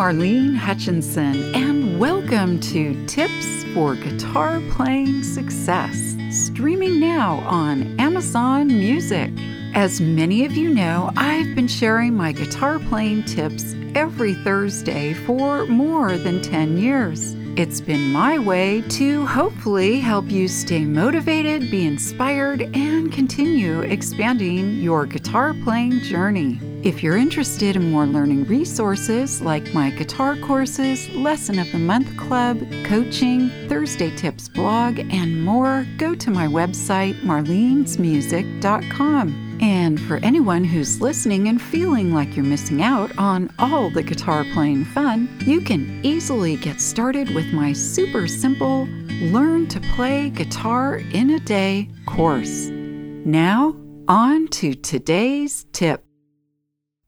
Marlene Hutchinson, and welcome to Tips for Guitar Playing Success, streaming now on Amazon Music. As many of you know, I've been sharing my guitar playing tips every Thursday for more than 10 years. It's been my way to hopefully help you stay motivated, be inspired, and continue expanding your guitar playing journey. If you're interested in more learning resources like my guitar courses, Lesson of the Month Club, coaching, Thursday Tips blog, and more, go to my website, marlenesmusic.com. And for anyone who's listening and feeling like you're missing out on all the guitar playing fun, you can easily get started with my super simple Learn to Play Guitar in a Day course. Now, on to today's tip.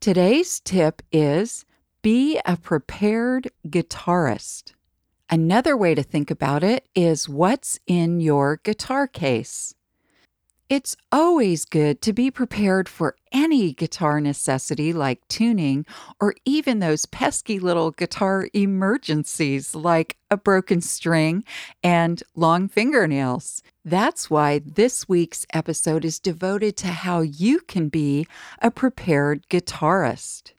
Today's tip is be a prepared guitarist. Another way to think about it is what's in your guitar case. It's always good to be prepared for any guitar necessity like tuning or even those pesky little guitar emergencies like a broken string and long fingernails. That's why this week's episode is devoted to how you can be a prepared guitarist.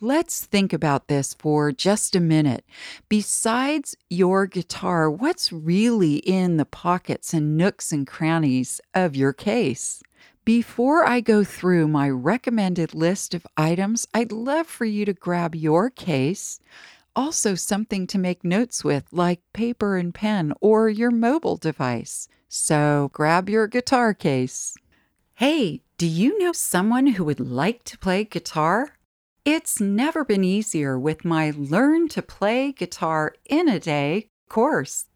Let's think about this for just a minute. Besides your guitar, what's really in the pockets and nooks and crannies of your case? Before I go through my recommended list of items, I'd love for you to grab your case, also something to make notes with, like paper and pen or your mobile device. So grab your guitar case. Hey, do you know someone who would like to play guitar? It's never been easier with my Learn to Play Guitar in a Day course.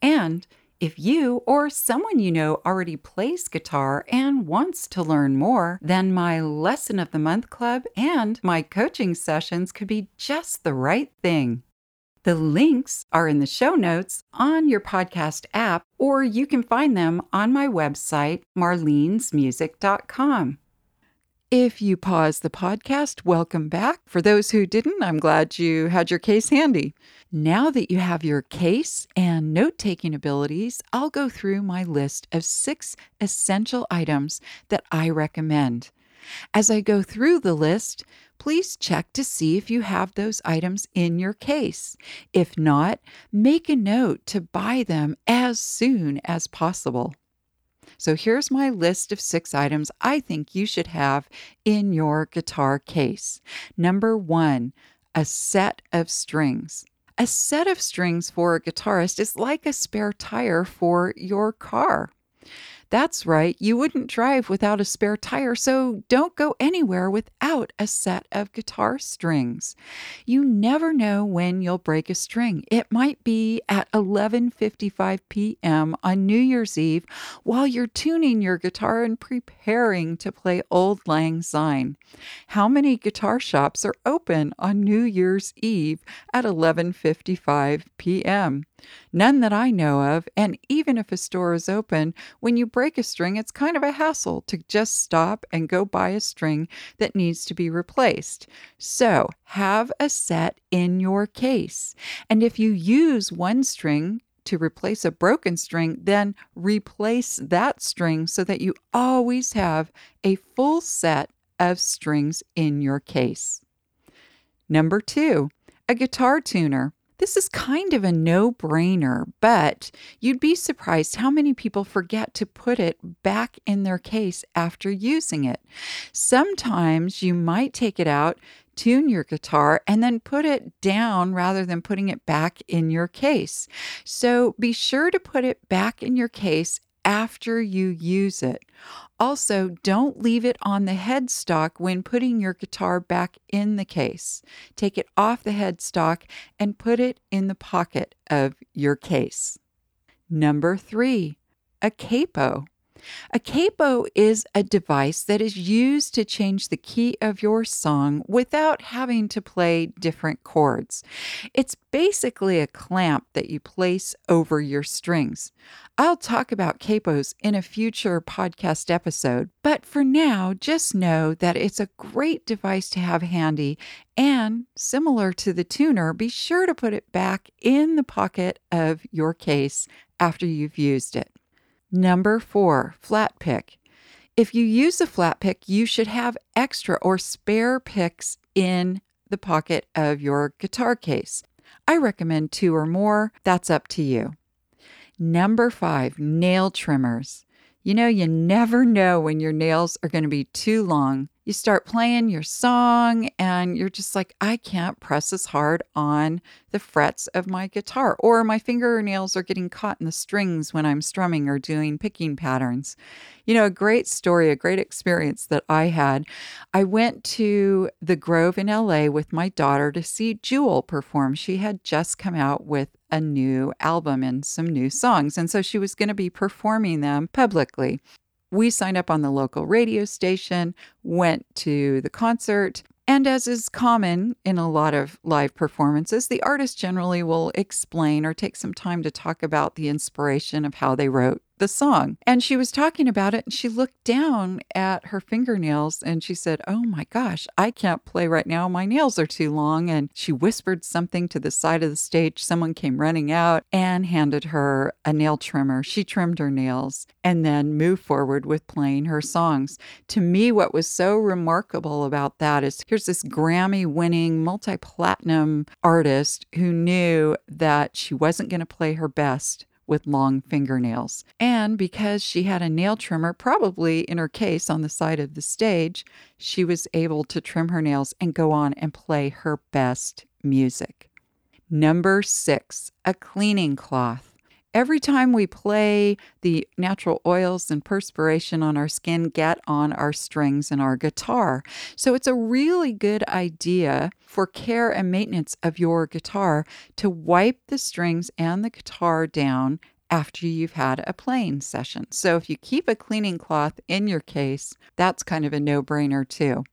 And if you or someone you know already plays guitar and wants to learn more, then my Lesson of the Month Club and my coaching sessions could be just the right thing. The links are in the show notes on your podcast app, or you can find them on my website, marlenesmusic.com. If you pause the podcast, welcome back. For those who didn't, I'm glad you had your case handy. Now that you have your case and note taking abilities, I'll go through my list of six essential items that I recommend. As I go through the list, please check to see if you have those items in your case. If not, make a note to buy them as soon as possible. So here's my list of six items I think you should have in your guitar case. Number one, a set of strings. A set of strings for a guitarist is like a spare tire for your car. That's right, you wouldn't drive without a spare tire, so don't go anywhere without a set of guitar strings. You never know when you'll break a string. It might be at 11:55 p.m. on New Year's Eve while you're tuning your guitar and preparing to play Auld Lang Syne. How many guitar shops are open on New Year's Eve at 11:55 p.m.? None that I know of, and even if a store is open, when you break a string, it's kind of a hassle to just stop and go buy a string that needs to be replaced. So, have a set in your case. And if you use one string, to replace a broken string, then replace that string so that you always have a full set of strings in your case. Number two, a guitar tuner. This is kind of a no brainer, but you'd be surprised how many people forget to put it back in their case after using it. Sometimes you might take it out, tune your guitar, and then put it down rather than putting it back in your case. So be sure to put it back in your case after you use it. Also, don't leave it on the headstock when putting your guitar back in the case. Take it off the headstock and put it in the pocket of your case. Number three, a capo. A capo is a device that is used to change the key of your song without having to play different chords. It's basically a clamp that you place over your strings. I'll talk about capos in a future podcast episode, but for now, just know that it's a great device to have handy and similar to the tuner, be sure to put it back in the pocket of your case after you've used it. Number four, flat pick. If you use a flat pick, you should have extra or spare picks in the pocket of your guitar case. I recommend two or more. That's up to you. Number five, nail trimmers. You know, you never know when your nails are going to be too long you start playing your song and you're just like, I can't press as hard on the frets of my guitar, or my fingernails are getting caught in the strings when I'm strumming or doing picking patterns. You know, a great story, a great experience that I had. I went to the Grove in LA with my daughter to see Jewel perform. She had just come out with a new album and some new songs. And so she was going to be performing them publicly. We signed up on the local radio station, went to the concert, and as is common in a lot of live performances, the artist generally will explain or take some time to talk about the inspiration of how they wrote the song. And she was talking about it and she looked down at her fingernails and she said, Oh my gosh, I can't play right now. My nails are too long. And she whispered something to the side of the stage. Someone came running out and handed her a nail trimmer. She trimmed her nails and then moved forward with playing her songs. To me, what was so remarkable about that is here's this Grammy winning, multi platinum artist who knew that she wasn't going to play her best with long fingernails. And because she had a nail trimmer, probably in her case on the side of the stage, she was able to trim her nails and go on and play her best music. Number six, a cleaning cloth. Every time we play, the natural oils and perspiration on our skin get on our strings and our guitar. So it's a really good idea for care and maintenance of your guitar to wipe the strings and the guitar down after you've had a playing session. So if you keep a cleaning cloth in your case, that's kind of a no brainer too.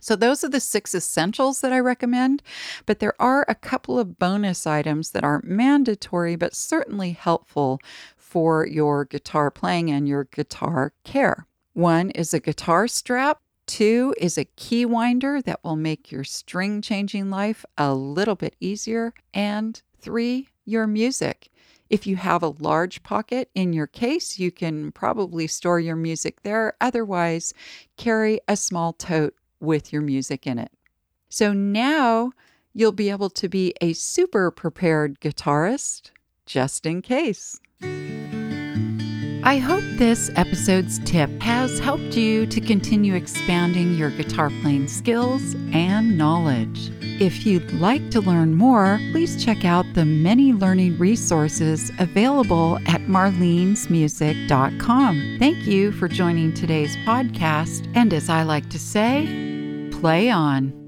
So, those are the six essentials that I recommend, but there are a couple of bonus items that aren't mandatory but certainly helpful for your guitar playing and your guitar care. One is a guitar strap. Two is a key winder that will make your string changing life a little bit easier. And three, your music. If you have a large pocket in your case, you can probably store your music there. Otherwise, carry a small tote with your music in it. So now you'll be able to be a super prepared guitarist just in case. I hope this episode's tip has helped you to continue expanding your guitar playing skills and knowledge. If you'd like to learn more, please check out the many learning resources available at marlenesmusic.com. Thank you for joining today's podcast, and as I like to say, play on.